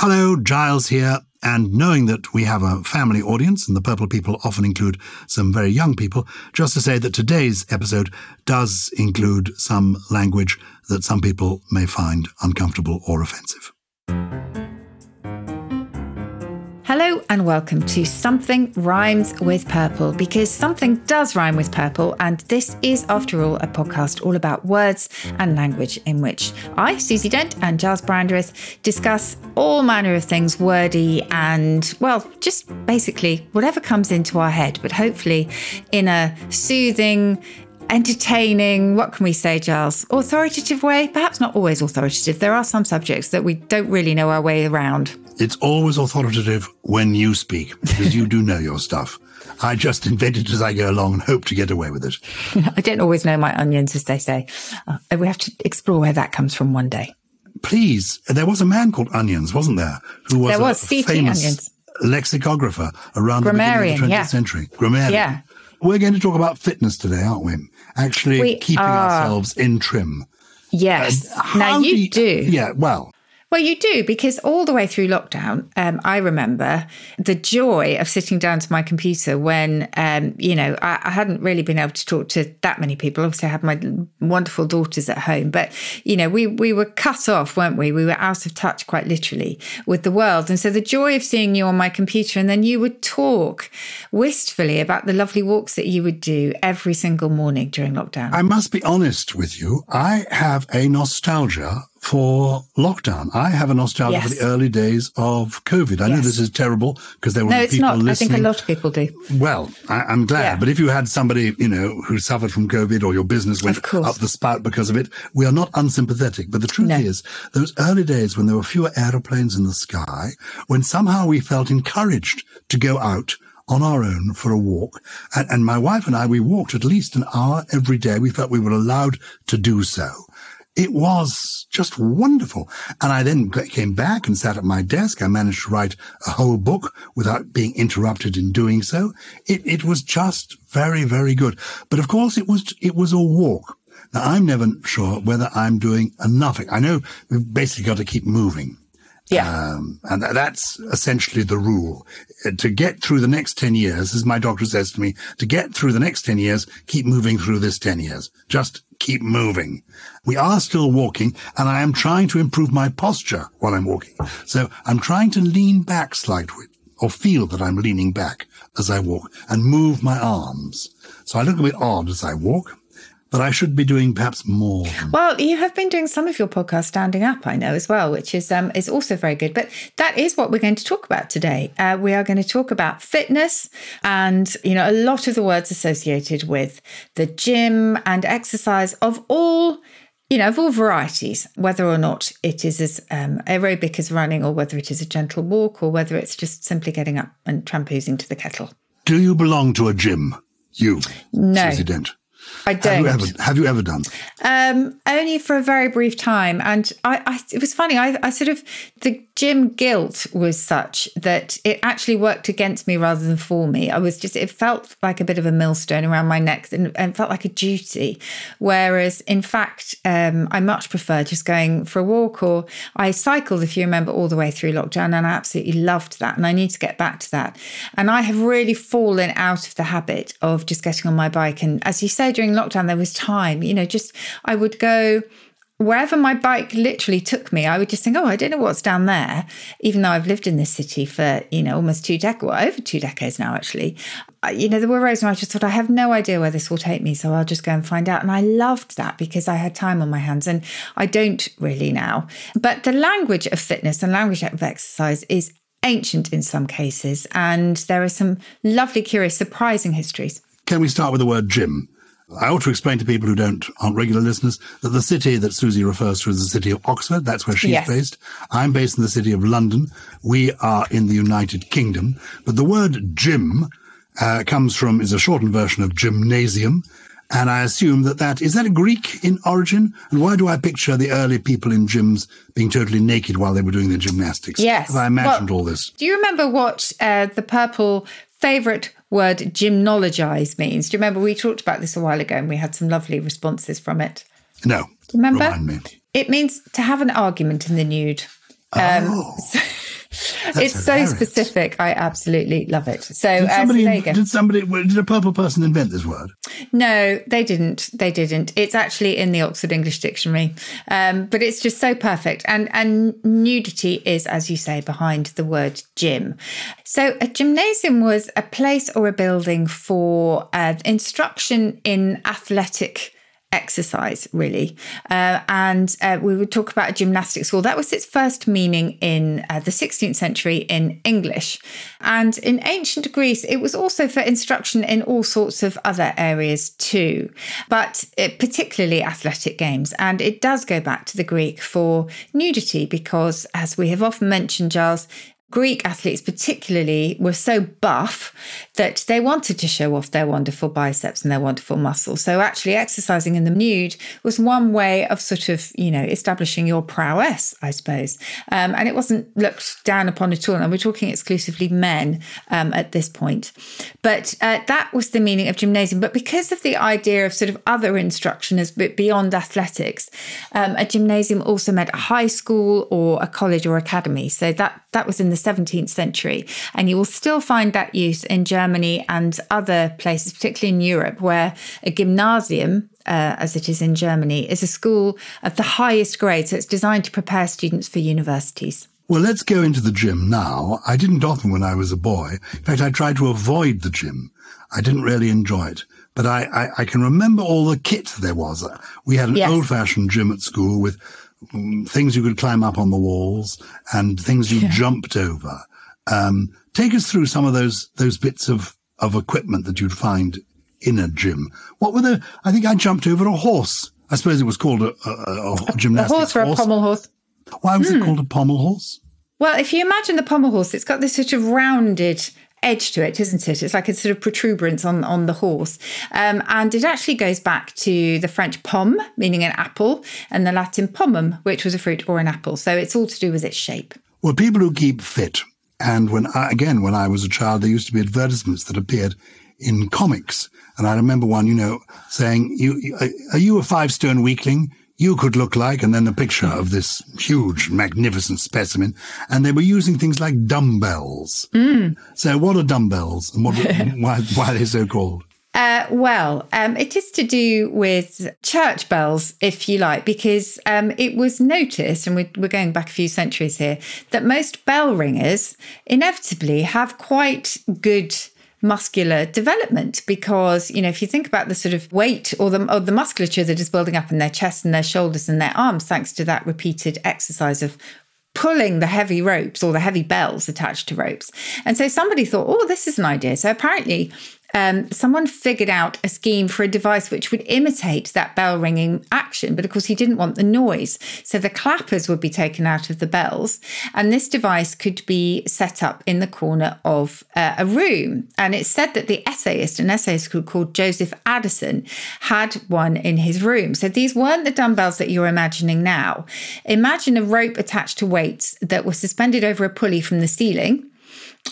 Hello, Giles here. And knowing that we have a family audience, and the Purple People often include some very young people, just to say that today's episode does include some language that some people may find uncomfortable or offensive. Hello and welcome to Something Rhymes with Purple because something does rhyme with purple, and this is, after all, a podcast all about words and language in which I, Susie Dent, and Giles Brandreth discuss all manner of things wordy and, well, just basically whatever comes into our head, but hopefully in a soothing, entertaining, what can we say, Giles? Authoritative way? Perhaps not always authoritative. There are some subjects that we don't really know our way around. It's always authoritative when you speak, because you do know your stuff. I just invent it as I go along and hope to get away with it. I don't always know my onions, as they say. Uh, we have to explore where that comes from one day. Please, there was a man called Onions, wasn't there? Who was There was, a C.T. famous Onions. lexicographer around the Grammarian, of the 20th yeah. century. Grammarian. Yeah. We're going to talk about fitness today, aren't we? Actually We keeping are. ourselves in trim. Yes. How now you you- do. Yeah, well, Well, you do because all the way through lockdown, um, I remember the joy of sitting down to my computer when, um, you know, I, I hadn't really been able to talk to that many people. Obviously, I had my wonderful daughters at home, but you know, we we were cut off, weren't we? We were out of touch, quite literally, with the world. And so the joy of seeing you on my computer, and then you would talk wistfully about the lovely walks that you would do every single morning during lockdown. I must be honest with you. I have a nostalgia for lockdown. I have a nostalgia for the early days of COVID. I know this is terrible because there were no, it's people not. I think a lot of people do. Well, I, I'm glad. Yeah. But if you had somebody, you know, who suffered from COVID or your business went up the spout because of it, we are not unsympathetic. But the truth No. is, those early days when there were fewer aeroplanes in the sky, when somehow we felt encouraged to go out on our own for a walk. And, and my wife and I, we walked at least an hour every day. We felt we were allowed to do so. It was just wonderful. And I then came back and sat at my desk. I managed to write a whole book without being interrupted in doing so. It, it was just very, very good. But of course, it was, it was a walk. Now, I'm never sure whether I'm doing enough. I know we've basically got to keep moving. Yeah. Um, and tha- that's essentially the rule. Uh, To get through the next 10 years, as my doctor says to me, to get through the next 10 years, keep moving through this 10 years. Just keep moving. We are still walking and I am trying to improve my posture while I'm walking. So I'm trying to lean back slightly or feel that I'm leaning back as I walk and move my arms. So I look a bit odd as I walk, but I should be doing perhaps more. Well, you have been doing some of your podcast standing up, I know as well, which is um, is also very good. But that is what we're going to talk about today. Uh, we are going to talk about fitness, and you know, a lot of the words associated with the gym and exercise of all. You know, of all varieties, whether or not it is as um, aerobic as running, or whether it is a gentle walk, or whether it's just simply getting up and tramposing to the kettle. Do you belong to a gym? You, No. Susie Dent. I Have don't. you ever, have you ever done? Um, only for a very brief time, and I, I it was funny. I, I sort of the gym guilt was such that it actually worked against me rather than for me. I was just it felt like a bit of a millstone around my neck and, and felt like a duty. Whereas in fact, um, I much prefer just going for a walk or I cycled, if you remember, all the way through lockdown, and I absolutely loved that. And I need to get back to that. And I have really fallen out of the habit of just getting on my bike and, as you said, during lockdown, there was time, you know, just I would go wherever my bike literally took me, I would just think, oh, I don't know what's down there, even though I've lived in this city for, you know, almost two decades, well, over two decades now, actually. You know, there were roads where I just thought, I have no idea where this will take me, so I'll just go and find out. And I loved that because I had time on my hands, and I don't really now. But the language of fitness and language of exercise is ancient in some cases, and there are some lovely, curious, surprising histories. Can we start with the word gym? I ought to explain to people who don't aren't regular listeners that the city that Susie refers to is the city of Oxford. That's where she's yes. based. I'm based in the city of London. We are in the United Kingdom. But the word gym uh, comes from is a shortened version of gymnasium, and I assume that that is that Greek in origin. And why do I picture the early people in gyms being totally naked while they were doing their gymnastics? Yes, Have I imagined well, all this. Do you remember what uh, the purple favorite word gymnologize means. Do you remember we talked about this a while ago and we had some lovely responses from it? No. Remember? It means to have an argument in the nude. Um, oh. So, it's hilarious. so specific. I absolutely love it. So, did somebody, uh, so did somebody, did a purple person invent this word? No, they didn't. They didn't. It's actually in the Oxford English Dictionary, um, but it's just so perfect. And and nudity is, as you say, behind the word gym. So a gymnasium was a place or a building for uh, instruction in athletic exercise, really. Uh, and uh, we would talk about a gymnastic school. That was its first meaning in uh, the 16th century in English. And in ancient Greece, it was also for instruction in all sorts of other areas too, but it, uh, particularly athletic games. And it does go back to the Greek for nudity because, as we have often mentioned, Giles, Greek athletes, particularly, were so buff that they wanted to show off their wonderful biceps and their wonderful muscles. So, actually, exercising in the nude was one way of sort of, you know, establishing your prowess, I suppose. Um, and it wasn't looked down upon at all. And we're talking exclusively men um, at this point. But uh, that was the meaning of gymnasium. But because of the idea of sort of other instruction as beyond athletics, um, a gymnasium also meant a high school or a college or academy. So that that was in the 17th century. And you will still find that use in Germany and other places, particularly in Europe, where a gymnasium, uh, as it is in Germany, is a school of the highest grade. So it's designed to prepare students for universities. Well, let's go into the gym now. I didn't often when I was a boy. In fact, I tried to avoid the gym. I didn't really enjoy it. But I, I, I can remember all the kit there was. We had an yes. old fashioned gym at school with things you could climb up on the walls and things you yeah. jumped over. Um, take us through some of those those bits of of equipment that you'd find in a gym. What were the? I think I jumped over a horse. I suppose it was called a, a, a gymnastics a horse or a pommel horse. Why was hmm. it called a pommel horse? Well, if you imagine the pommel horse, it's got this sort of rounded edge to it, isn't it? It's like a sort of protuberance on, on the horse. Um, and it actually goes back to the French pomme, meaning an apple, and the Latin pomum, which was a fruit or an apple. So it's all to do with its shape. Well, people who keep fit, and when I, again, when I was a child, there used to be advertisements that appeared in comics. And I remember one, you know, saying, "You are you a five stone weakling? You could look like, and then a picture of this huge, magnificent specimen. And they were using things like dumbbells. Mm. So, what are dumbbells, and what, why, why are they so called? Uh, well, um, it is to do with church bells, if you like, because um, it was noticed, and we're, we're, going back a few centuries here, that most bell ringers inevitably have quite good muscular development because you know if you think about the sort of weight or the or the musculature that is building up in their chest and their shoulders and their arms thanks to that repeated exercise of pulling the heavy ropes or the heavy bells attached to ropes. And so somebody thought, oh, this is an idea. So apparently um, someone figured out a scheme for a device which would imitate that bell ringing action, but of course he didn't want the noise. So the clappers would be taken out of the bells, and this device could be set up in the corner of uh, a room. And it's said that the essayist, an essayist called Joseph Addison, had one in his room. So these weren't the dumbbells that you're imagining now. Imagine a rope attached to weights that were suspended over a pulley from the ceiling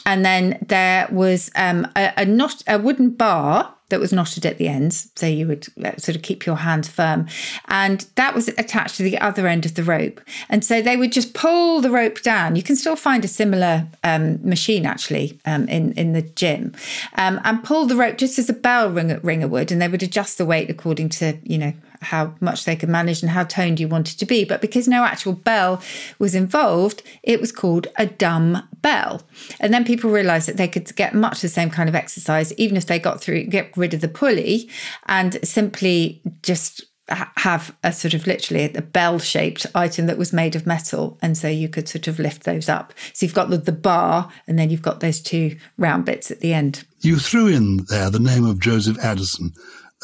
and then there was um, a, a not a wooden bar that was knotted at the ends, so you would uh, sort of keep your hands firm, and that was attached to the other end of the rope. And so they would just pull the rope down. You can still find a similar um, machine actually um, in in the gym, um, and pull the rope just as a bell ringer, ringer would, and they would adjust the weight according to you know how much they could manage and how toned you wanted to be. But because no actual bell was involved, it was called a dumb bell. And then people realized that they could get much the same kind of exercise, even if they got through, get rid of the pulley and simply just have a sort of literally a bell shaped item that was made of metal. And so you could sort of lift those up. So you've got the, the bar and then you've got those two round bits at the end. You threw in there the name of Joseph Addison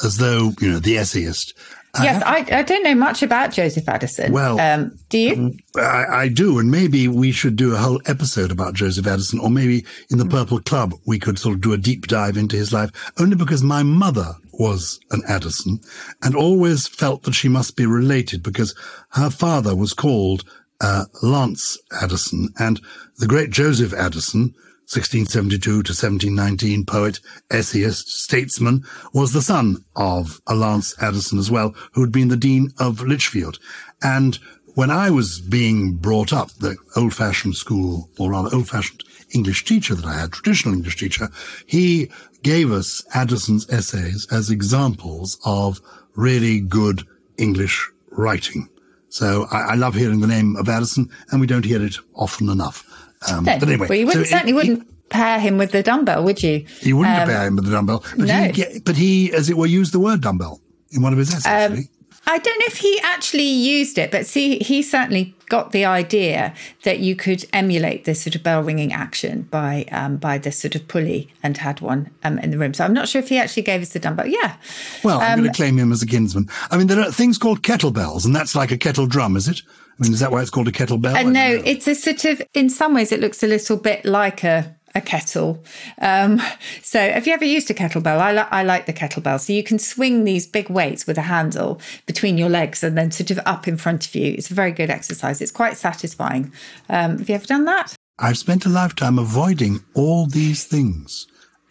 as though, you know, the essayist. Yes, I, I, don't know much about Joseph Addison. Well, um, do you? I, I, do, and maybe we should do a whole episode about Joseph Addison, or maybe in the Purple Club we could sort of do a deep dive into his life. Only because my mother was an Addison, and always felt that she must be related because her father was called uh, Lance Addison, and the great Joseph Addison 1672 to 1719 poet, essayist, statesman, was the son of a Lance Addison as well, who had been the Dean of Lichfield. And when I was being brought up, the old-fashioned school, or rather old-fashioned English teacher that I had, traditional English teacher, he gave us Addison's essays as examples of really good English writing. So I, I love hearing the name of Addison, and we don't hear it often enough. Um, no, but anyway, well, you wouldn't, so certainly it, wouldn't he, pair him with the dumbbell, would you? You wouldn't um, pair him with the dumbbell, but no. he, but he, as it were, used the word dumbbell in one of his essays. Um, I don't know if he actually used it, but see, he certainly got the idea that you could emulate this sort of bell ringing action by um, by this sort of pulley and had one um, in the room. So I'm not sure if he actually gave us the dumbbell. Yeah. Well, I'm um, going to claim him as a kinsman. I mean, there are things called kettlebells, and that's like a kettle drum, is it? Mean, is that why it's called a kettlebell? Uh, no, it's a sort of, in some ways, it looks a little bit like a a kettle. Um, so, have you ever used a kettlebell? I, li- I like the kettlebell. So, you can swing these big weights with a handle between your legs and then sort of up in front of you. It's a very good exercise. It's quite satisfying. Um, have you ever done that? I've spent a lifetime avoiding all these things.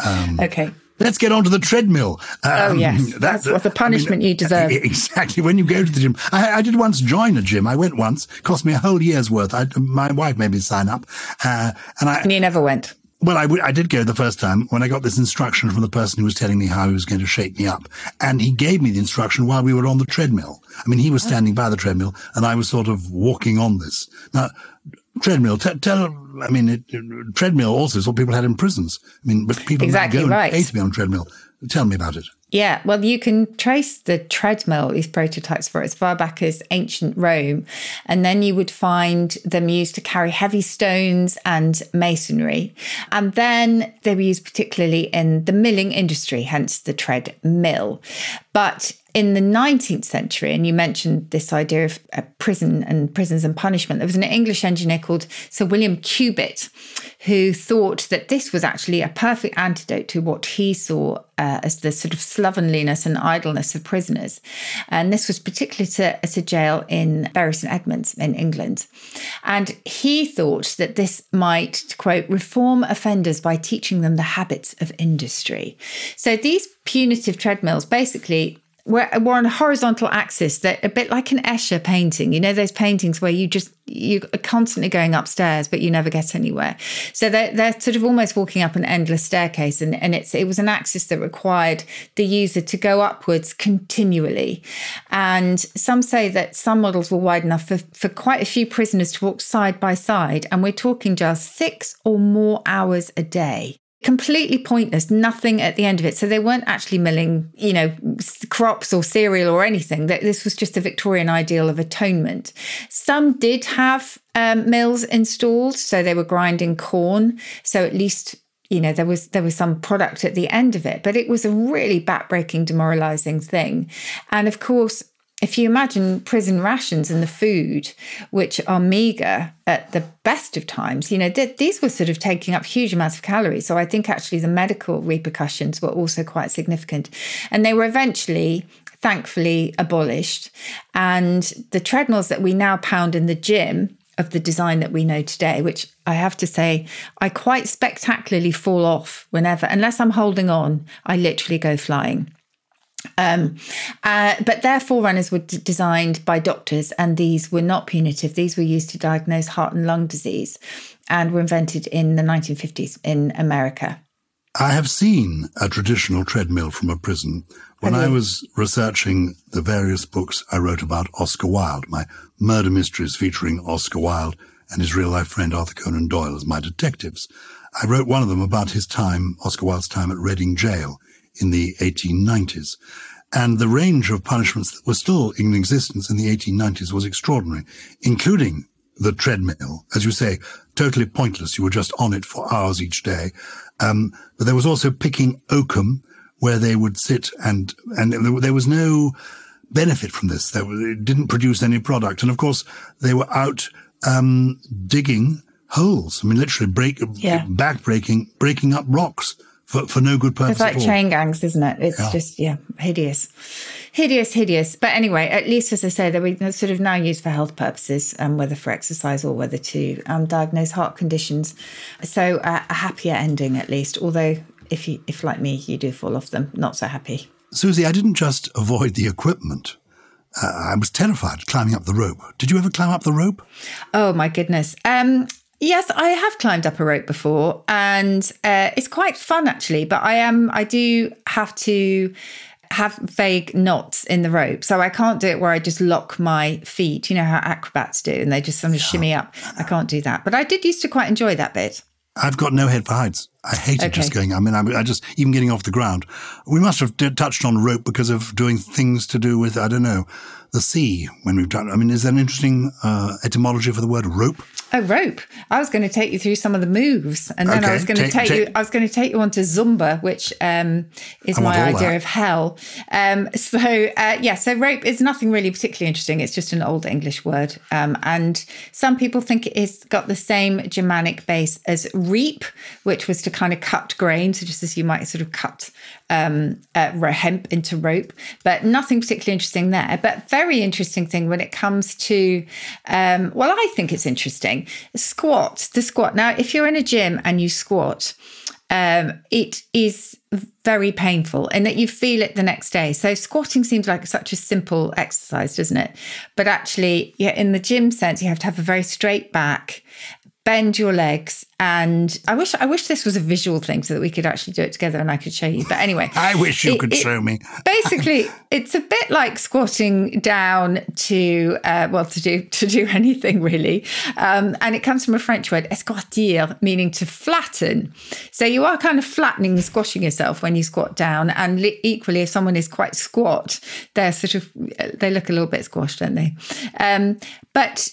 Um, okay. Let's get onto the treadmill. Um, oh yes, that's what the punishment I mean, you deserve. Exactly. When you go to the gym, I, I, did once join a gym. I went once. Cost me a whole year's worth. I, my wife made me sign up, uh, and I. And you never went. Well, I, w- I did go the first time when I got this instruction from the person who was telling me how he was going to shake me up. And he gave me the instruction while we were on the treadmill. I mean, he was standing by the treadmill and I was sort of walking on this. Now, treadmill. T- tell, I mean, it, it, treadmill also is what people had in prisons. I mean, but people exactly go right. and pay to be on treadmill. Tell me about it. Yeah, well, you can trace the treadmill, these prototypes for it, as far back as ancient Rome. And then you would find them used to carry heavy stones and masonry. And then they were used particularly in the milling industry, hence the treadmill. But in the 19th century, and you mentioned this idea of uh, prison and prisons and punishment, there was an English engineer called Sir William Cubitt who thought that this was actually a perfect antidote to what he saw uh, as the sort of slovenliness and idleness of prisoners. And this was particularly to, a jail in Bury St Edmunds in England. And he thought that this might, quote, reform offenders by teaching them the habits of industry. So these punitive treadmills basically we're, we're on a horizontal axis that a bit like an Escher painting. You know those paintings where you just you're constantly going upstairs, but you never get anywhere. So they're, they're sort of almost walking up an endless staircase, and, and it's it was an axis that required the user to go upwards continually. And some say that some models were wide enough for, for quite a few prisoners to walk side by side, and we're talking just six or more hours a day completely pointless nothing at the end of it. So they weren't actually milling you know crops or cereal or anything. That this was just a victorian ideal of atonement. Some did have um, mills installed so they were grinding corn. So at least you know there was there was some product at the end of it. But it was a really backbreaking demoralizing thing. And of course if you imagine prison rations and the food, which are meager at the best of times, you know, th- these were sort of taking up huge amounts of calories. So I think actually the medical repercussions were also quite significant. And they were eventually, thankfully, abolished. And the treadmills that we now pound in the gym of the design that we know today, which I have to say, I quite spectacularly fall off whenever, unless I'm holding on, I literally go flying. Um, uh, but their forerunners were d- designed by doctors, and these were not punitive. These were used to diagnose heart and lung disease and were invented in the 1950s in America. I have seen a traditional treadmill from a prison when I was researching the various books I wrote about Oscar Wilde, my murder mysteries featuring Oscar Wilde and his real life friend Arthur Conan Doyle as my detectives. I wrote one of them about his time, Oscar Wilde's time at Reading Jail in the 1890s. And the range of punishments that were still in existence in the 1890s was extraordinary, including the treadmill, as you say, totally pointless. You were just on it for hours each day. Um, but there was also picking oakum, where they would sit and and there was no benefit from this. There, it didn't produce any product, and of course they were out um, digging holes. I mean, literally break Yeah. back breaking, breaking up rocks for, for no good purpose It's like chain gangs, isn't it? It's Yeah. just, yeah, hideous. Hideous, hideous. But anyway, at least, as I say, they were sort of now used for health purposes, um, whether for exercise or whether to um, diagnose heart conditions. So uh, a happier ending, at least. Although, if you, if like me, you do fall off them, not so happy. Susie, I didn't just avoid the equipment. Uh, I was terrified climbing up the rope. Did you ever climb up the rope? Oh my goodness. Um, yes, I have climbed up a rope before, and uh, it's quite fun actually. But I am, I do have to have vague knots in the rope, so I can't do it where I just lock my feet. You know how acrobats do, and they just sort of shimmy up. I can't do that, but I did used to quite enjoy that bit. I've got no head for heights. I hated just going. I mean, I, I just even getting off the ground. We must have d- touched on rope because of doing things to do with I don't know the sea when we've done. I mean, is there an interesting uh, etymology for the word rope? Oh, rope! I was going to take you through some of the moves, and then I was going to take- take, you. I was going to take you on to Zumba, which um, is I my idea that. of hell. Um, so uh, yeah, so rope is nothing really particularly interesting. It's just an old English word, um, and some people think it's got the same Germanic base as reap, which was to kind of cut grain, so just as you might sort of cut um, uh, hemp into rope, but nothing particularly interesting there. But very interesting thing when it comes to, um, well, I think it's interesting. Squat, the squat. Now, if you're in a gym and you squat, um, it is very painful and that you feel it the next day. So squatting seems like such a simple exercise, doesn't it? But actually, yeah, in the gym sense, you have to have a very straight back, bend your legs, and I wish I wish this was a visual thing so that we could actually do it together and I could show you. But anyway, I wish you it- could it- show me. basically it's a bit like squatting down to uh, well to do to do anything really um, and it comes from a french word esquatir meaning to flatten so you are kind of flattening and squashing yourself when you squat down and equally if someone is quite squat they're sort of they look a little bit squashed don't they um, but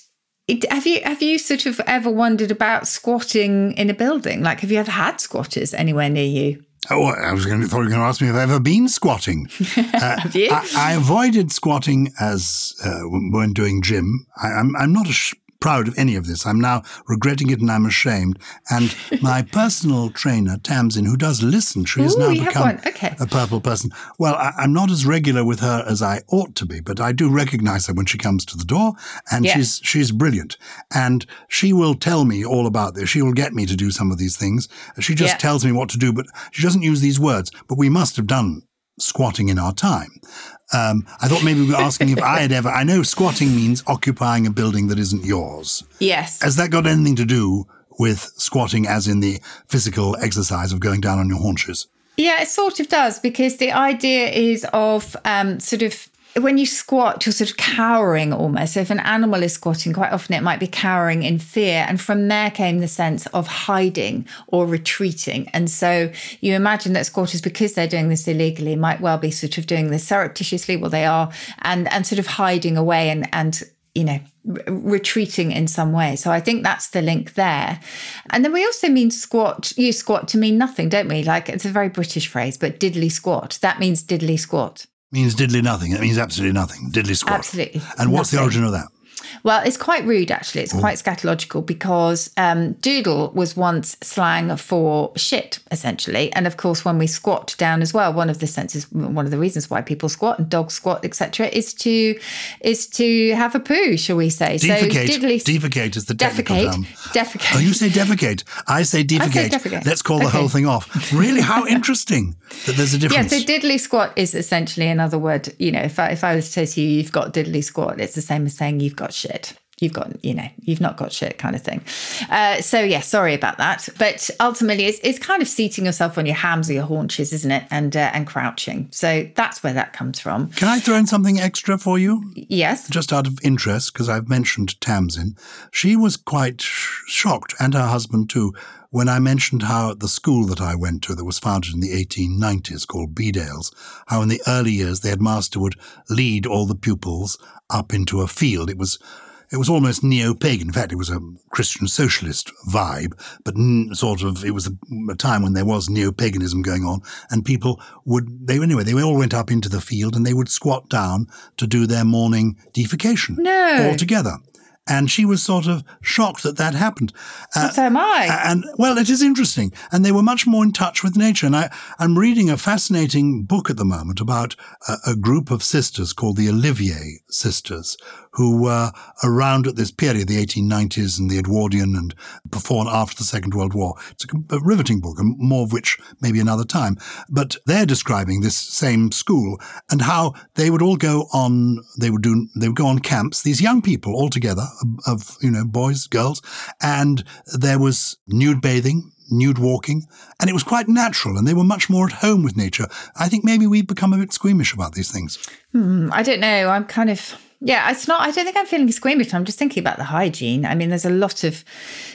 it, have you have you sort of ever wondered about squatting in a building like have you ever had squatters anywhere near you Oh, I was going to thought you were going to ask me if I've ever been squatting. Uh, have you I, I avoided squatting as uh, when doing gym. I, I'm I'm not ash- proud of any of this. I'm now regretting it and I'm ashamed. And my personal trainer Tamsin, who does listen, she has Ooh, now become. Okay. a purple person. Well, I, I'm not as regular with her as I ought to be, but I do recognize her when she comes to the door, and Yeah. she's she's brilliant. And she will tell me all about this. She will get me to do some of these things. She just Yeah. tells me what to do, but she doesn't use these words. But we must have done squatting in our time. Um, I thought maybe we were asking if I had ever. I know squatting means occupying a building that isn't yours. yes Has that got anything to do with squatting, as in the physical exercise of going down on your haunches? Yeah, it sort of does because the idea is of um, sort of when you squat, you're sort of cowering almost. So if an animal is squatting, quite often it might be cowering in fear. And from there came the sense of hiding or retreating. And so you imagine that squatters, because they're doing this illegally, might well be sort of doing this surreptitiously, well, they are, and, and sort of hiding away and, and you know, re- retreating in some way. So I think that's the link there. And then we also mean squat, use squat to mean nothing, don't we? Like it's a very British phrase, but diddly squat. That means diddly squat. Means diddly nothing. It means absolutely nothing. Diddly squat. Absolutely And what's the origin of that? Well, it's quite rude, actually. It's quite scatological because um, doodle was once slang for shit, essentially. And of course, when we squat down as well, one of the senses, one of the reasons why people squat and dogs squat, etc., is to is to have a poo, shall we say? Defecate. So diddly, defecate is the technical defecate, term. defecate. Oh, you say defecate. I say defecate. defecate. Let's call the Okay. whole thing off. Really? How interesting that there's a difference. Yeah, so diddly squat is essentially another word. You know, if I, if I was to say to you, you've got diddly squat, it's the same as saying you've got shit. You've got, you know, you've not got shit kind of thing. Uh, so, yeah, sorry about that. But ultimately, it's, it's kind of seating yourself on your hams or your haunches, isn't it? And uh, and crouching. So that's where that comes from. Can I throw in something extra for you? Yes. Just out of interest, because I've mentioned Tamsin, she was quite sh- shocked, and her husband too, when I mentioned how at the school that I went to, that was founded in the 1890s, called Bedales, how in the early years the headmaster would lead all the pupils up into a field. It was it was almost neo-pagan. In fact, it was a Christian socialist vibe, but sort of it was a, a time when there was neo-paganism going on, and people would they anyway they all went up into the field and they would squat down to do their morning defecation No. all together. And she was sort of shocked that that happened. Uh, so am I. and well, it is interesting. And they were much more in touch with nature. And I, I'm reading a fascinating book at the moment about a, a group of sisters called the Olivier sisters, who were around at this period, the 1890s and the Edwardian and before and after the Second World War. It's a, a riveting book, and more of which maybe another time. But they're describing this same school and how they would all go on, they would do, they would go on camps, these young people all together of, of you know, boys, girls, and there was nude bathing, nude walking, and it was quite natural, and they were much more at home with nature. I think maybe we've become a bit squeamish about these things. Hmm, I don't know. I'm kind of yeah. It's not. I don't think I'm feeling squeamish. I'm just thinking about the hygiene. I mean, there's a lot of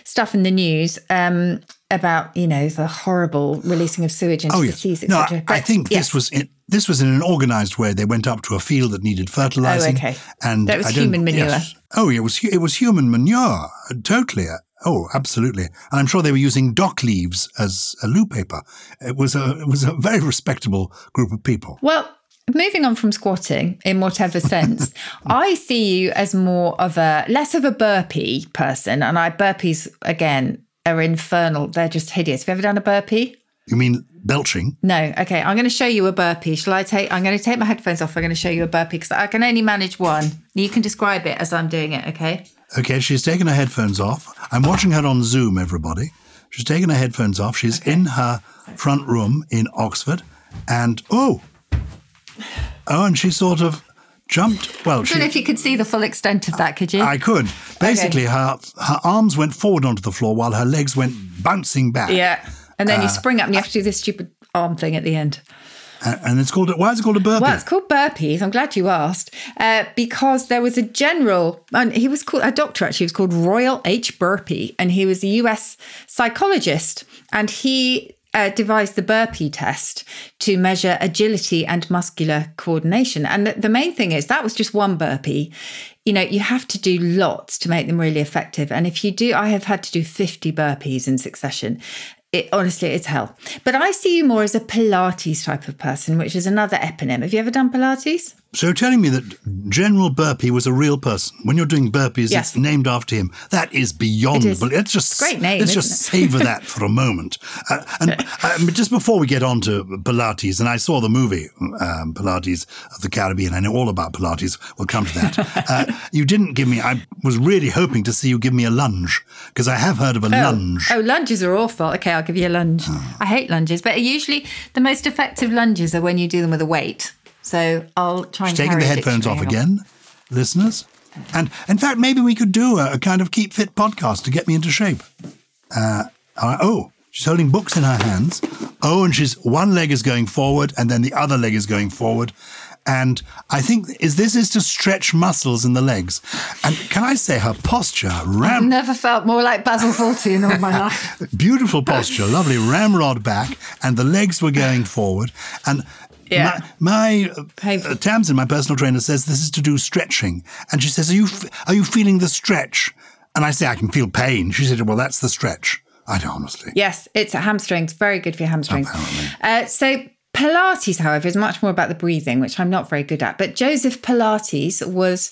stuff in the news um, about you know the horrible releasing of sewage into Oh the yes, seas, no, etc. I, I think this was in, this was in an organised way. They went up to a field that needed fertilising. Oh, okay. and That was I human manure. yes. Oh, it was it was human manure, totally. Oh, absolutely. And I'm sure they were using dock leaves as a loo paper. It was a it was a very respectable group of people. Well, moving on from squatting in whatever sense, I see you as more of a less of a burpee person, and I burpees again are infernal. They're just hideous. Have you ever done a burpee? You mean belching? No. Okay, I'm going to show you a burpee. Shall I take? I'm going to take my headphones off. I'm going to show you a burpee because I can only manage one. You can describe it as I'm doing it. Okay. Okay, she's taken her headphones off. I'm watching her on Zoom, everybody. She's taken her headphones off. She's in her front room in Oxford. And, oh, oh, and she sort of jumped. Well, I don't know if you could see the full extent of that. Could you? I could. Basically, her, her arms went forward onto the floor while her legs went bouncing back. yeah. And then you Uh, spring up and you have to do this stupid arm thing at the end. And, and it's called, why is it called a burpee? Well, it's called burpees. I'm glad you asked uh, because there was a general, and he was called a doctor actually. He was called Royal H. Burpee, and he was a U.S. psychologist, and he uh, devised the burpee test to measure agility and muscular coordination. And the, the main thing is that was just one burpee. You know, you have to do lots to make them really effective. And if you do, I have had to do 50 burpees in succession. It, honestly, it's hell. But I see you more as a Pilates type of person, which is another eponym. Have you ever done Pilates? So you're telling me that General Burpee was a real person. When you're doing burpees, Yes. it's named after him. That is beyond. It is. Let's just It's a great name, Let's just savor that for a moment. Uh, and uh, just before we get on to Pilates, and I saw the movie um, Pilates of the Caribbean. I know all about Pilates. We'll come to that. uh, you didn't give me. I was really hoping to see you give me a lunge because I have heard of a lunge. Oh, lunges are awful. Okay, I'll give you a lunge. I hate lunges, but usually the most effective lunges are when you do them with a weight. So I'll try and She's taking the headphones off dictionary. On. again, listeners. And in fact, maybe we could do a, a kind of keep fit podcast to get me into shape. Uh, all right. oh, she's holding books in her hands. Oh, and she's one leg is going forward, and then the other leg is going forward. And I think is this is to stretch muscles in the legs. And can I say her posture, ram, Never felt more like Basil Fawlty in all my life. beautiful posture, lovely ramrod back, and the legs were going forward. And Yeah. my, my uh, uh, Tamsin, my personal trainer, says this is to do stretching, and she says, "Are you f- are you feeling the stretch?" And I say, "I can feel pain." She said, "Well, that's the stretch." I don't honestly. Yes, it's a hamstrings. Very good for your hamstrings. Apparently. Uh, so Pilates, however, is much more about the breathing, which I'm not very good at. But Joseph Pilates was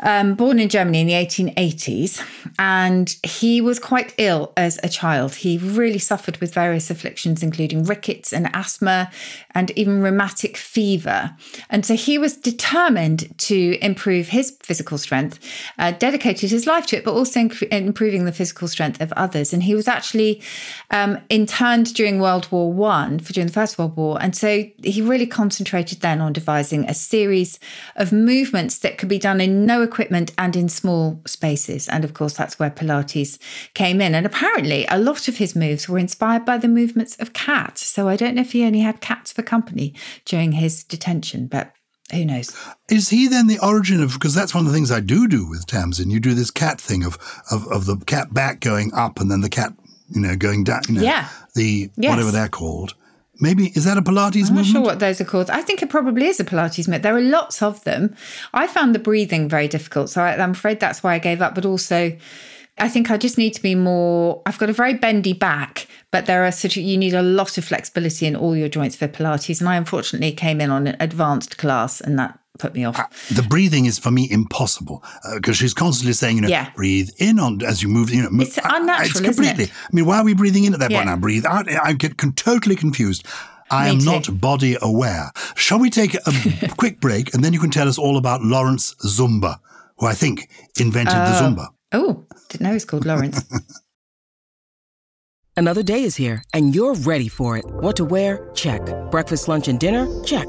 um, born in Germany in the 1880s, and he was quite ill as a child. He really suffered with various afflictions, including rickets and asthma, and even rheumatic fever. And so he was determined to improve his physical strength, uh, dedicated his life to it, but also inc- improving the physical strength of others. And he was actually um, interned during World War One, for during the First World War, and so he really concentrated then on devising a series of movements that could be done in no equipment and in small spaces. And of course, that's where Pilates came in. And apparently, a lot of his moves were inspired by the movements of cats. So I don't know if he only had cats for company during his detention, but who knows? Is he then the origin of? Because that's one of the things I do do with Tamsin. You do this cat thing of of, of the cat back going up and then the cat, you know, going down. You know, Yeah. The Yes. whatever they're called. Maybe is that a Pilates I'm not movement? sure what those are called. I think it probably is a Pilates movement. There are lots of them. I found the breathing very difficult, so I, I'm afraid that's why I gave up. But also, I think I just need to be more. I've got a very bendy back, but there are such you need a lot of flexibility in all your joints for Pilates. And I unfortunately came in on an advanced class, and that put me off. Uh, the breathing is for me impossible uh, because she's constantly saying, you know, Yeah. breathe in on as you move. You know, It's unnatural, It's isn't completely. it? I mean, why are we breathing in at that point? Yeah. Now breathe out. I get con- totally confused. I Me am too. not body aware. Shall we take a quick break and then you can tell us all about Lawrence Zumba, who I think invented the uh, Zumba. Oh, didn't know it's called Lawrence. Another day is here, and you're ready for it. What to wear? Check. Breakfast, lunch, and dinner? Check.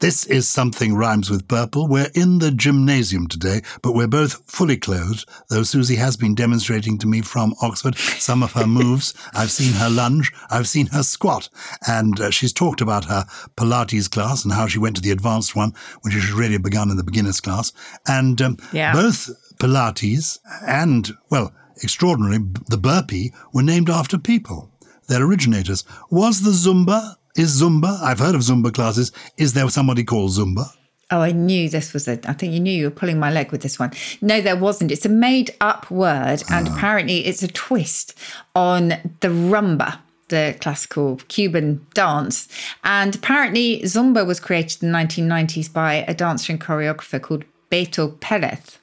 This is Something Rhymes with Purple. We're in the gymnasium today, but we're both fully clothed, though Susie has been demonstrating to me from Oxford some of her moves. I've seen her lunge, I've seen her squat, and uh, she's talked about her Pilates class and how she went to the advanced one, which she should really have begun in the beginner's class. And um, Yeah. both Pilates and, well, extraordinarily, the burpee were named after people their originators. Was the Zumba? Is Zumba? I've heard of Zumba classes. Is there somebody called Zumba? Oh, I knew this was a. I think you knew you were pulling my leg with this one. No, there wasn't. It's a made up word, and ah. apparently it's a twist on the rumba, the classical Cuban dance. And apparently, Zumba was created in the 1990s by a dancer and choreographer called Beto Perez.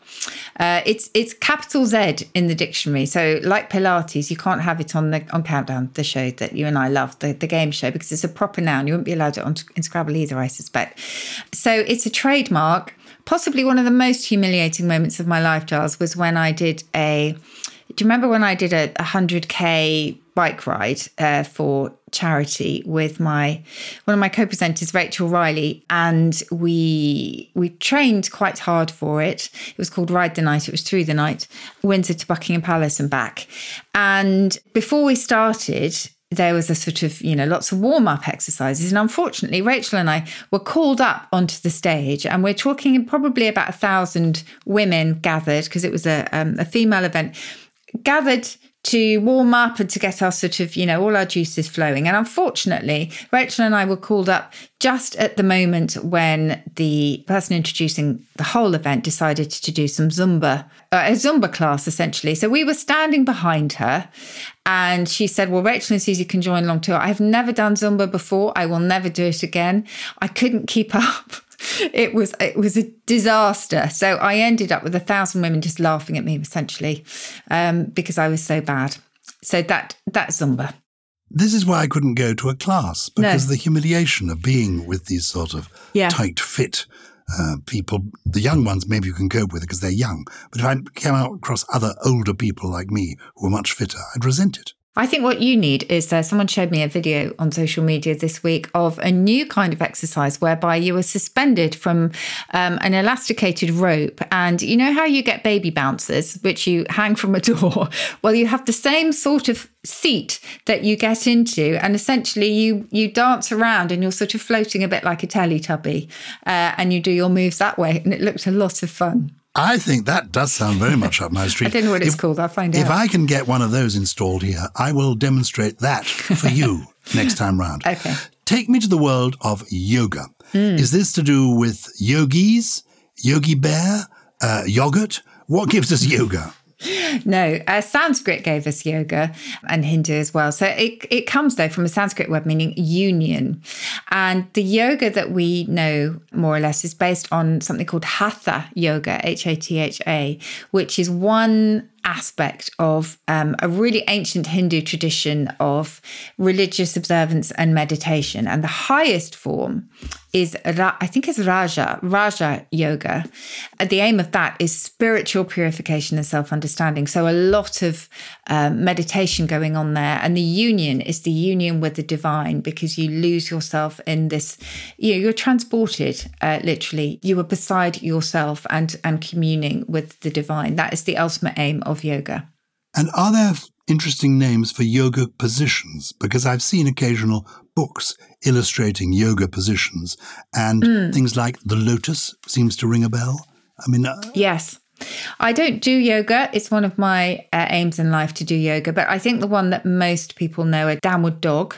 Uh, it's it's capital Z in the dictionary. So like Pilates, you can't have it on the on Countdown, the show that you and I love, the, the game show, because it's a proper noun. You wouldn't be allowed it on in Scrabble either, I suspect. So it's a trademark. Possibly one of the most humiliating moments of my life, Giles, was when I did a. Do you remember when I did a, a 100k bike ride uh, for charity with my one of my co-presenters Rachel Riley and we we trained quite hard for it. It was called Ride the Night. It was through the night Windsor to Buckingham Palace and back. And before we started there was a sort of, you know, lots of warm up exercises. And unfortunately, Rachel and I were called up onto the stage, and we're talking probably about a thousand women gathered because it was a, um, a female event, gathered to warm up and to get our sort of, you know, all our juices flowing. And unfortunately, Rachel and I were called up just at the moment when the person introducing the whole event decided to do some Zumba, uh, a Zumba class essentially. So we were standing behind her and she said, Well, Rachel and Susie can join along too. I've never done Zumba before. I will never do it again. I couldn't keep up. It was it was a disaster. So I ended up with a thousand women just laughing at me essentially, um, because I was so bad. So that that's Zumba. This is why I couldn't go to a class because No. the humiliation of being with these sort of Yeah. tight, fit uh, people. The young ones, maybe you can cope with it because they're young. But if I came out across other older people like me who are much fitter, I'd resent it. I think what you need is uh, someone showed me a video on social media this week of a new kind of exercise whereby you are suspended from um, an elasticated rope. And you know how you get baby bouncers, which you hang from a door? Well, you have the same sort of seat that you get into. And essentially, you, you dance around and you're sort of floating a bit like a Teletubby uh, and you do your moves that way. And it looked a lot of fun. I think that does sound very much up my street. I don't know what it's If- called. I'll find If out. If I can get one of those installed here, I will demonstrate that for you next time round. Okay. Take me to the world of yoga. Is this to do with yogis, yogi bear, uh, yogurt? What gives us yoga? No, uh, Sanskrit gave us yoga and Hindu as well. So it, it comes though from a Sanskrit word meaning union. And the yoga that we know more or less is based on something called Hatha yoga, H A T H A, which is one aspect of um, a really ancient Hindu tradition of religious observance and meditation. And the highest form is, I think, is Raja, Raja Yoga. The aim of that is spiritual purification and self understanding. So a lot of um, meditation going on there. And the union is the union with the divine because you lose yourself in this, you know, you're transported uh, literally. You are beside yourself and, and communing with the divine. That is the ultimate aim of yoga. And are there interesting names for yoga positions? Because I've seen occasional books illustrating yoga positions, and Hmm. things like the lotus seems to ring a bell. I mean, uh, Yes. I don't do yoga. It's one of my uh, aims in life to do yoga, but I think the one that most people know are downward dog,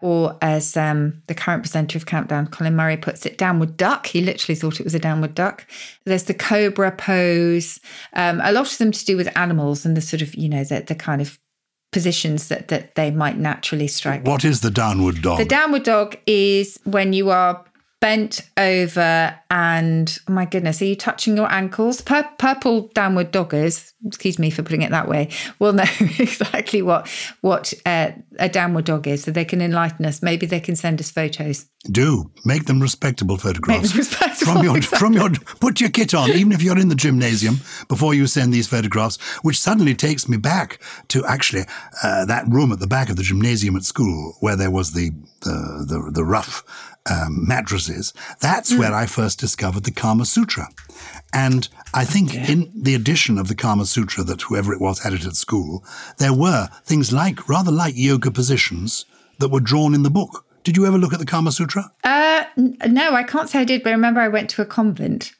or as um, the current presenter of Countdown, Colin Murray, puts it, downward duck. He literally thought it was a downward duck. There's the cobra pose, um, a lot of them to do with animals and the sort of, you know, the, the kind of positions that, that they might naturally strike. what is the downward dog? The downward dog is when you are bent over and oh my goodness, are you touching your ankles? Pur- purple downward doggers, excuse me for putting it that way, will know exactly what what uh, a downward dog is, so they can enlighten us. Maybe they can send us photos. Do make them respectable photographs. them respectable, from your exactly. from your put your kit on, even if you're in the gymnasium before you send these photographs. Which suddenly takes me back to actually uh, that room at the back of the gymnasium at school where there was the the the, the rough um, mattresses. That's Hmm. where I first discovered the Kama Sutra, and I think in the edition of the Kama Sutra that whoever it was had it at school, there were things like rather like yoga positions that were drawn in the book. Did you ever look at the Kama Sutra? Uh, no, I can't say I did, but I remember I went to a convent.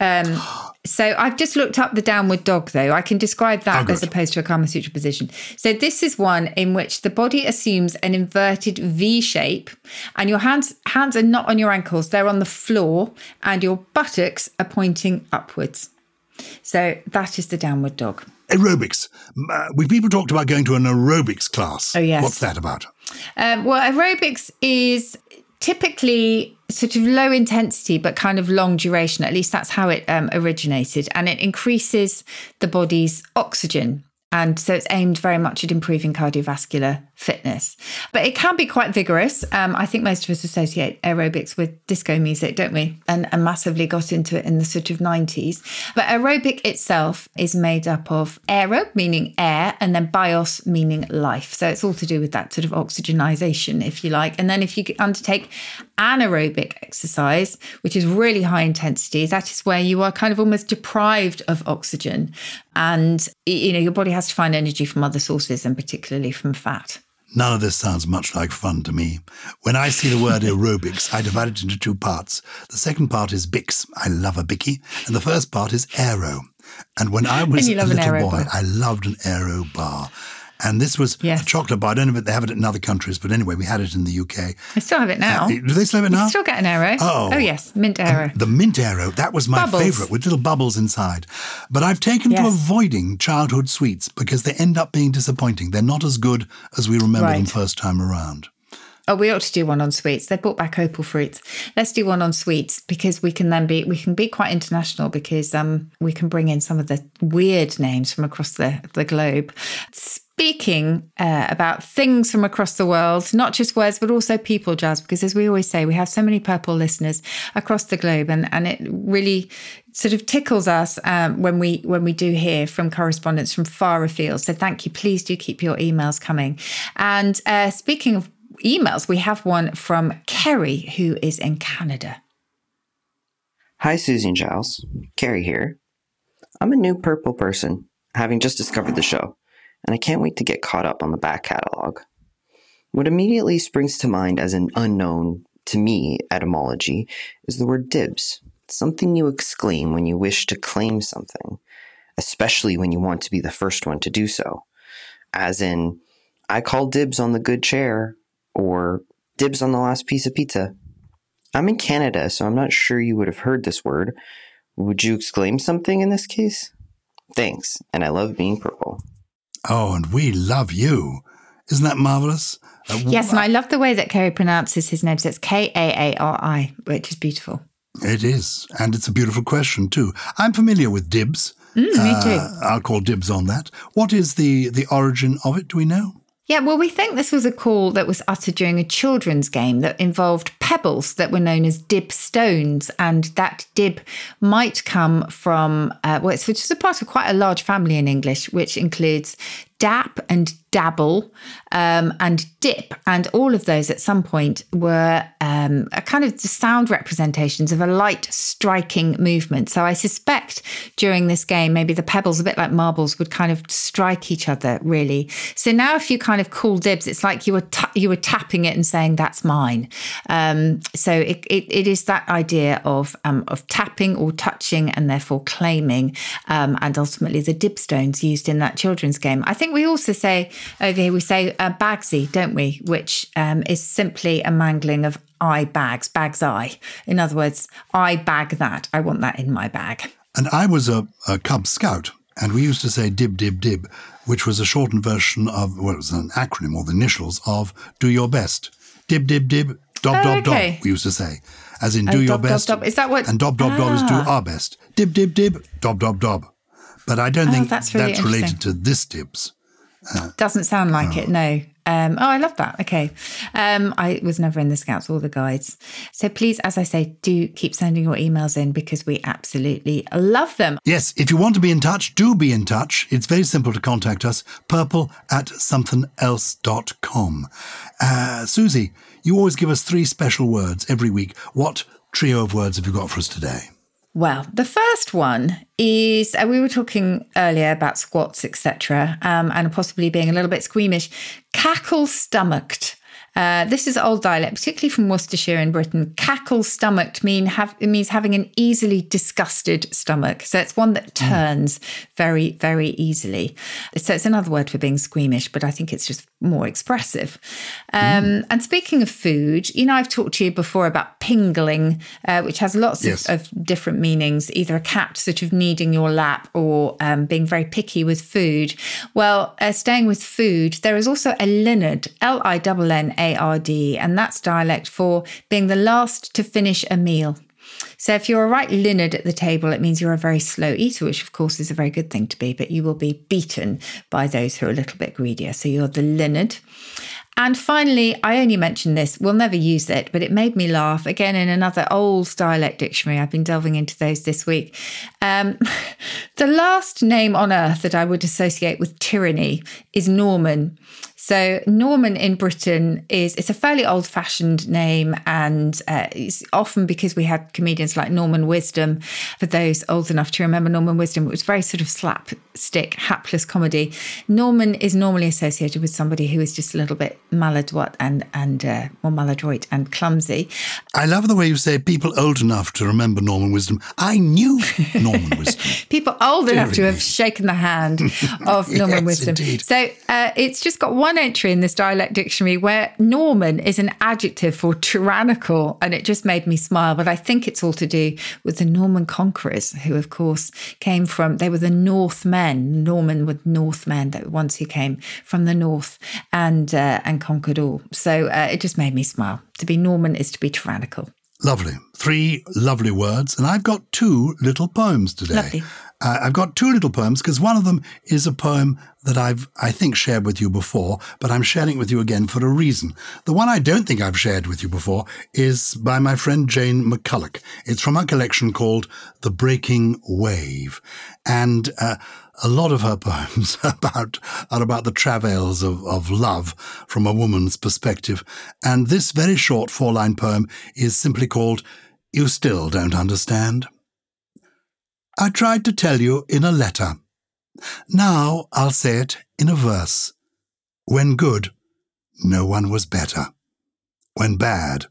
Um, so I've just looked up the downward dog, though. I can describe that Oh, as opposed to a Kama Sutra position. So this is one in which the body assumes an inverted V shape, and your hands hands are not on your ankles; they're on the floor, and your buttocks are pointing upwards. So that is the downward dog. Aerobics. Uh, we people talked about going to an aerobics class. Oh, yes. What's that about? Um, well, aerobics is typically sort of low intensity, but kind of long duration. At least that's how it um, originated. And it increases the body's oxygen. And so it's aimed very much at improving cardiovascular fitness. But it can be quite vigorous. Um, I think most of us associate aerobics with disco music, don't we? And, and massively got into it in the sort of 90s. But aerobic itself is made up of aero, meaning air, and then bios, meaning life. So it's all to do with that sort of oxygenization, if you like. And then if you undertake anaerobic exercise, which is really high intensity, that is where you are kind of almost deprived of oxygen. And, you know, your body has to find energy from other sources and particularly from fat. None of this sounds much like fun to me. When I see the word aerobics, I divide it into two parts. The second part is Bix. I love a Bicky. And the first part is aero. And when I was a little boy, bar. I loved an aero bar. And this was Yes. a chocolate bar. I don't know if they have it in other countries, but anyway, we had it in the UK. I still have it now. Uh, do they still have it now? can still get an Aero. Oh. oh yes, mint Aero. The mint Aero, that was my Bubbles. favourite, with little bubbles inside. But I've taken to avoiding childhood sweets because they end up being disappointing. They're not as good as we remember them first time around. Oh, we ought to do one on sweets. They brought back opal fruits. Let's do one on sweets because we can then be we can be quite international because um we can bring in some of the weird names from across the the globe. Speaking uh, about things from across the world, not just words, but also people, Jazz, because as we always say, we have so many purple listeners across the globe, and, and it really sort of tickles us um, when we when we do hear from correspondents from far afield. So thank you. Please do keep your emails coming. And uh, speaking of emails, we have one from Kaari, who is in Canada. Hi, Susie and Gyles. Kaari here. I'm a new purple person, having just discovered the show, and I can't wait to get caught up on the back catalog. What immediately springs to mind as an unknown, to me, etymology is the word dibs, something you exclaim when you wish to claim something, especially when you want to be the first one to do so. As in, I call dibs on the good chair, or dibs on the last piece of pizza. I'm in Canada, so I'm not sure you would have heard this word. Would you exclaim something in this case? Thanks, and I love being purple. Oh, and we love you. Isn't that marvelous? Uh, Yes, and I love the way that Kaari pronounces his name. So it's K A A R I, which is beautiful. It is. And it's a beautiful question, too. I'm familiar with dibs. Mm, me too. Uh, I'll call dibs on that. What is the, the origin of it? Do we know? Yeah, well, we think this was a call that was uttered during a children's game that involved pebbles that were known as dib stones. And that dib might come from, uh, well, it's which is a part of quite a large family in English, which includes dap and dabble um, and dip. And all of those at some point were um, a kind of sound representations of a light striking movement. So I suspect during this game, maybe the pebbles, a bit like marbles, would kind of strike each other really. So now if you kind of call dibs, it's like you were ta- you were tapping it and saying that's mine. Um, so it, it, it is that idea of um, of tapping or touching and therefore claiming, um, and ultimately the dib stones used in that children's game. I think we also say over here we say uh, bagsy, don't we? Which um, is simply a mangling of I bags, bags I. In other words, I bag that. I want that in my bag. And I was a, a Cub Scout, and we used to say dib, dib, dib, which was a shortened version of, well, it was an acronym or the initials of do your best. Dib, dib, dib, dob, Oh, dob, okay. dob, we used to say. As in Oh, do your dob, dob, best. dob. Is that what- And dob, dob, dob is do Ah. our best. Dib, dib, dib, dob, dob, dob. But I don't Oh, think that's that's, related to this dibs. Doesn't sound like it, no. Um, oh, I love that. Okay. Um, I was never in the Scouts or the Guides. So please, as I say, do keep sending your emails in because we absolutely love them. Yes, if you want to be in touch, do be in touch. It's very simple to contact us, purple at somethingelse.com. Uh, Susie, you always give us three special words every week. What trio of words have you got for us today? Well, the first one is uh, we were talking earlier about squats, etc., um, and possibly being a little bit squeamish. Cackle stomached. Uh, this is old dialect, particularly from Worcestershire in Britain. Cackle stomached mean have it means having an easily disgusted stomach. So it's one that turns very, very easily. So it's another word for being squeamish, but I think it's just more expressive. Um, And speaking of food, you know, I've talked to you before about pingling, uh, which has lots Yes. of, of different meanings, either a cat sort of kneading your lap or um, being very picky with food. Well, uh, staying with food, there is also a linard, L I N N A R D, and that's dialect for being the last to finish a meal. So if you're a right linard at the table, it means you're a very slow eater, which of course is a very good thing to be, but you will be beaten by those who are a little bit greedier. So you're the linard. And finally, I only mentioned this, we'll never use it, but it made me laugh. Again, in another old dialect dictionary, I've been delving into those this week. Um, the last name on earth that I would associate with tyranny is Norman. So Norman in Britain is it's a fairly old-fashioned name, and uh, it's often because we had comedians like Norman Wisdom. For those old enough to remember Norman Wisdom, it was very sort of slapstick, hapless comedy. Norman is normally associated with somebody who is just a little bit maladroit and and uh, more maladroit and clumsy. I love the way you say people old enough to remember Norman Wisdom. I knew Norman Wisdom. People old enough to have shaken the hand of Norman Yes, Wisdom. indeed. So uh, it's just got one entry in this dialect dictionary where Norman is an adjective for tyrannical, and it just made me smile. But I think it's all to do with the Norman conquerors, who, of course, came from, they were the Northmen. Norman were Northmen, the ones who came from the north and, uh, and conquered all. So uh, it just made me smile. To be Norman is to be tyrannical. Lovely. Three lovely words. And I've got two little poems today. Lovely. Uh, I've got two little poems because one of them is a poem that I've, I think, shared with you before, but I'm sharing it with you again for a reason. The one I don't think I've shared with you before is by my friend Jane McCulloch. It's from a collection called The Breaking Wave. And, uh, a lot of her poems about, are about the travails of, of love from a woman's perspective. And this very short four line poem is simply called You Still Don't Understand. I tried to tell you in a letter. Now I'll say it in a verse. When good, no one was better. When bad,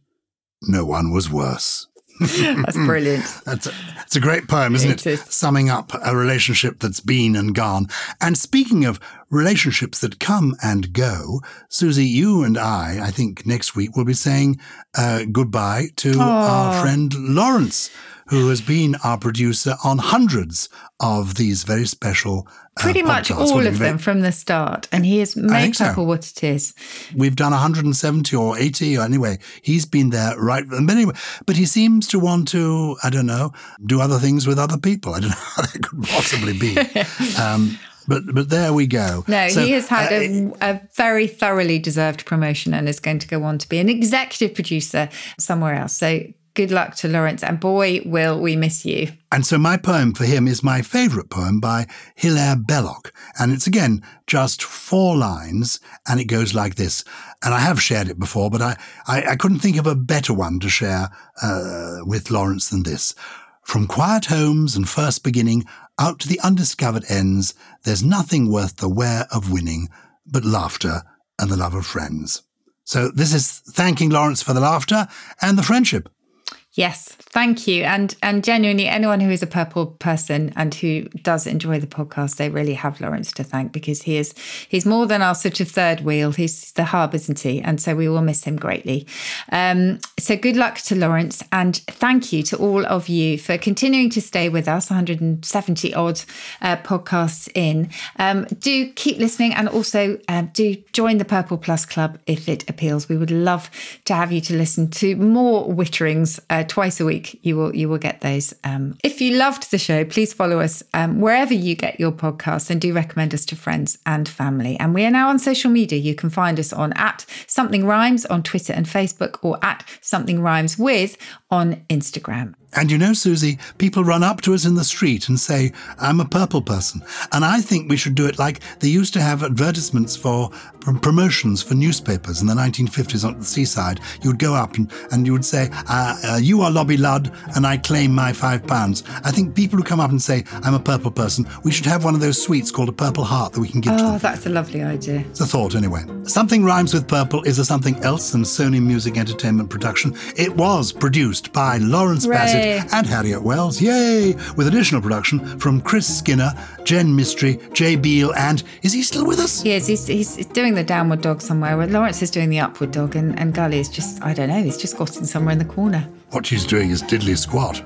no one was worse. That's brilliant. that's, a, that's a great poem, isn't It it? is. Summing up a relationship that's been and gone. And speaking of relationships that come and go, Susie, you and I, I think next week, will be saying uh, goodbye to our friend Lawrence, who has been our producer on hundreds of these very special. Uh, Pretty much podcasts. all of them from the start. And he has made so. Purple what it is. We've done 170 or 80 or anyway. He's been there right. But anyway, but he seems to want to, I don't know, do other things with other people. I don't know how that could possibly be. um, but but there we go. No, So, he has had uh, a, a very thoroughly deserved promotion and is going to go on to be an executive producer somewhere else. So good luck to Lawrence. And boy, will we miss you. And so my poem for him is my favourite poem by Hilaire Belloc. And it's again just four lines and it goes like this. And I have shared it before, but I, I, I couldn't think of a better one to share uh, with Lawrence than this. From quiet homes and first beginning out to the undiscovered ends, there's nothing worth the wear of winning but laughter and the love of friends. So this is thanking Lawrence for the laughter and the friendship. Yes, thank you. And and genuinely, anyone who is a purple person and who does enjoy the podcast, they really have Lawrence to thank because he is he's more than our sort of third wheel. He's the hub, isn't he? And so we will miss him greatly. Um, so good luck to Lawrence, and thank you to all of you for continuing to stay with us. 170 odd uh, podcasts in. Um, do keep listening, and also um, do join the Purple Plus Club if it appeals. We would love to have you to listen to more witterings uh, twice a week. You will you will get those. Um, if you loved the show, please follow us um, wherever you get your podcasts, and do recommend us to friends and family. And we are now on social media. You can find us on at Something Rhymes on Twitter and Facebook, or at Something Rhymes with on Instagram. And you know, Susie, people run up to us in the street and say, I'm a purple person. And I think we should do it like they used to have advertisements for pr- promotions for newspapers in the 1950s on the seaside. You would go up and, and you would say, uh, uh, You are Lobby Lud, and I claim my five pounds. I think people who come up and say, I'm a purple person, we should have one of those sweets called a purple heart that we can give to them. Oh, that's a lovely idea. It's a thought, anyway. Something Rhymes with Purple is a something else than Sony Music Entertainment production. It was produced by Lawrence Hooray. And Harriet Wells, yay! With additional production from Chris Skinner, Jen Mystery, Jay Beale, and is he still with us? He is. He's, he's doing the downward dog somewhere, where Lawrence is doing the upward dog, and, and Gully is just, I don't know, he's just squatting somewhere in the corner. What she's doing is diddly squat.